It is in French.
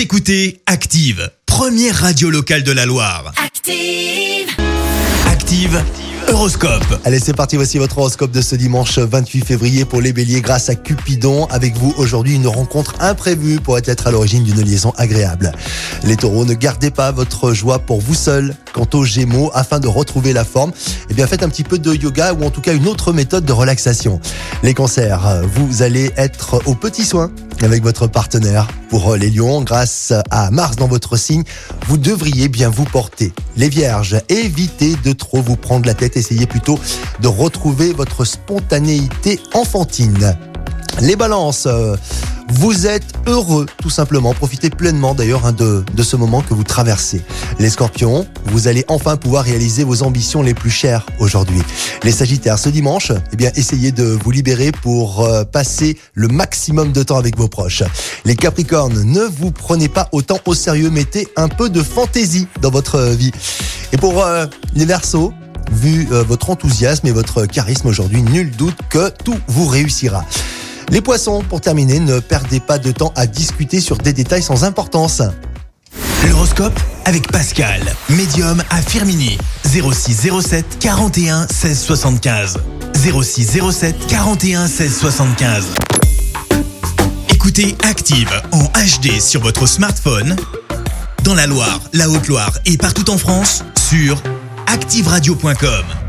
Vous écoutez Active, première radio locale de la Loire. Active. Active, Horoscope. Allez, c'est parti. Voici votre horoscope de ce dimanche 28 février pour les béliers grâce à Cupidon. Avec vous aujourd'hui, une rencontre imprévue pourrait être à l'origine d'une liaison agréable. Les taureaux, ne gardez pas votre joie pour vous seul. Quant aux gémeaux, afin de retrouver la forme, eh bien, faites un petit peu de yoga ou en tout cas une autre méthode de relaxation. Les cancers, vous allez être aux petits soins avec votre partenaire. Pour les lions, grâce à Mars dans votre signe, vous devriez bien vous porter. Les vierges, évitez de trop vous prendre la tête, essayez plutôt de retrouver votre spontanéité enfantine. Les balances, euh, vous êtes heureux tout simplement, profitez pleinement d'ailleurs hein, de, de ce moment que vous traversez. Les scorpions, vous allez enfin pouvoir réaliser vos ambitions les plus chères aujourd'hui. Les sagittaires, ce dimanche, eh bien essayez de vous libérer pour euh, passer le maximum de temps avec vos proches. Les capricornes, ne vous prenez pas autant au sérieux, mettez un peu de fantaisie dans votre euh, vie. Et pour euh, les versos, vu euh, votre enthousiasme et votre charisme aujourd'hui, nul doute que tout vous réussira. Les poissons, pour terminer, ne perdez pas de temps à discuter sur des détails sans importance. L'horoscope avec Pascal, médium à Firmini. 06 07 41 16 75. 06 07 41 16 75. Écoutez Active en HD sur votre smartphone, dans la Loire, la Haute-Loire et partout en France, sur activeradio.com.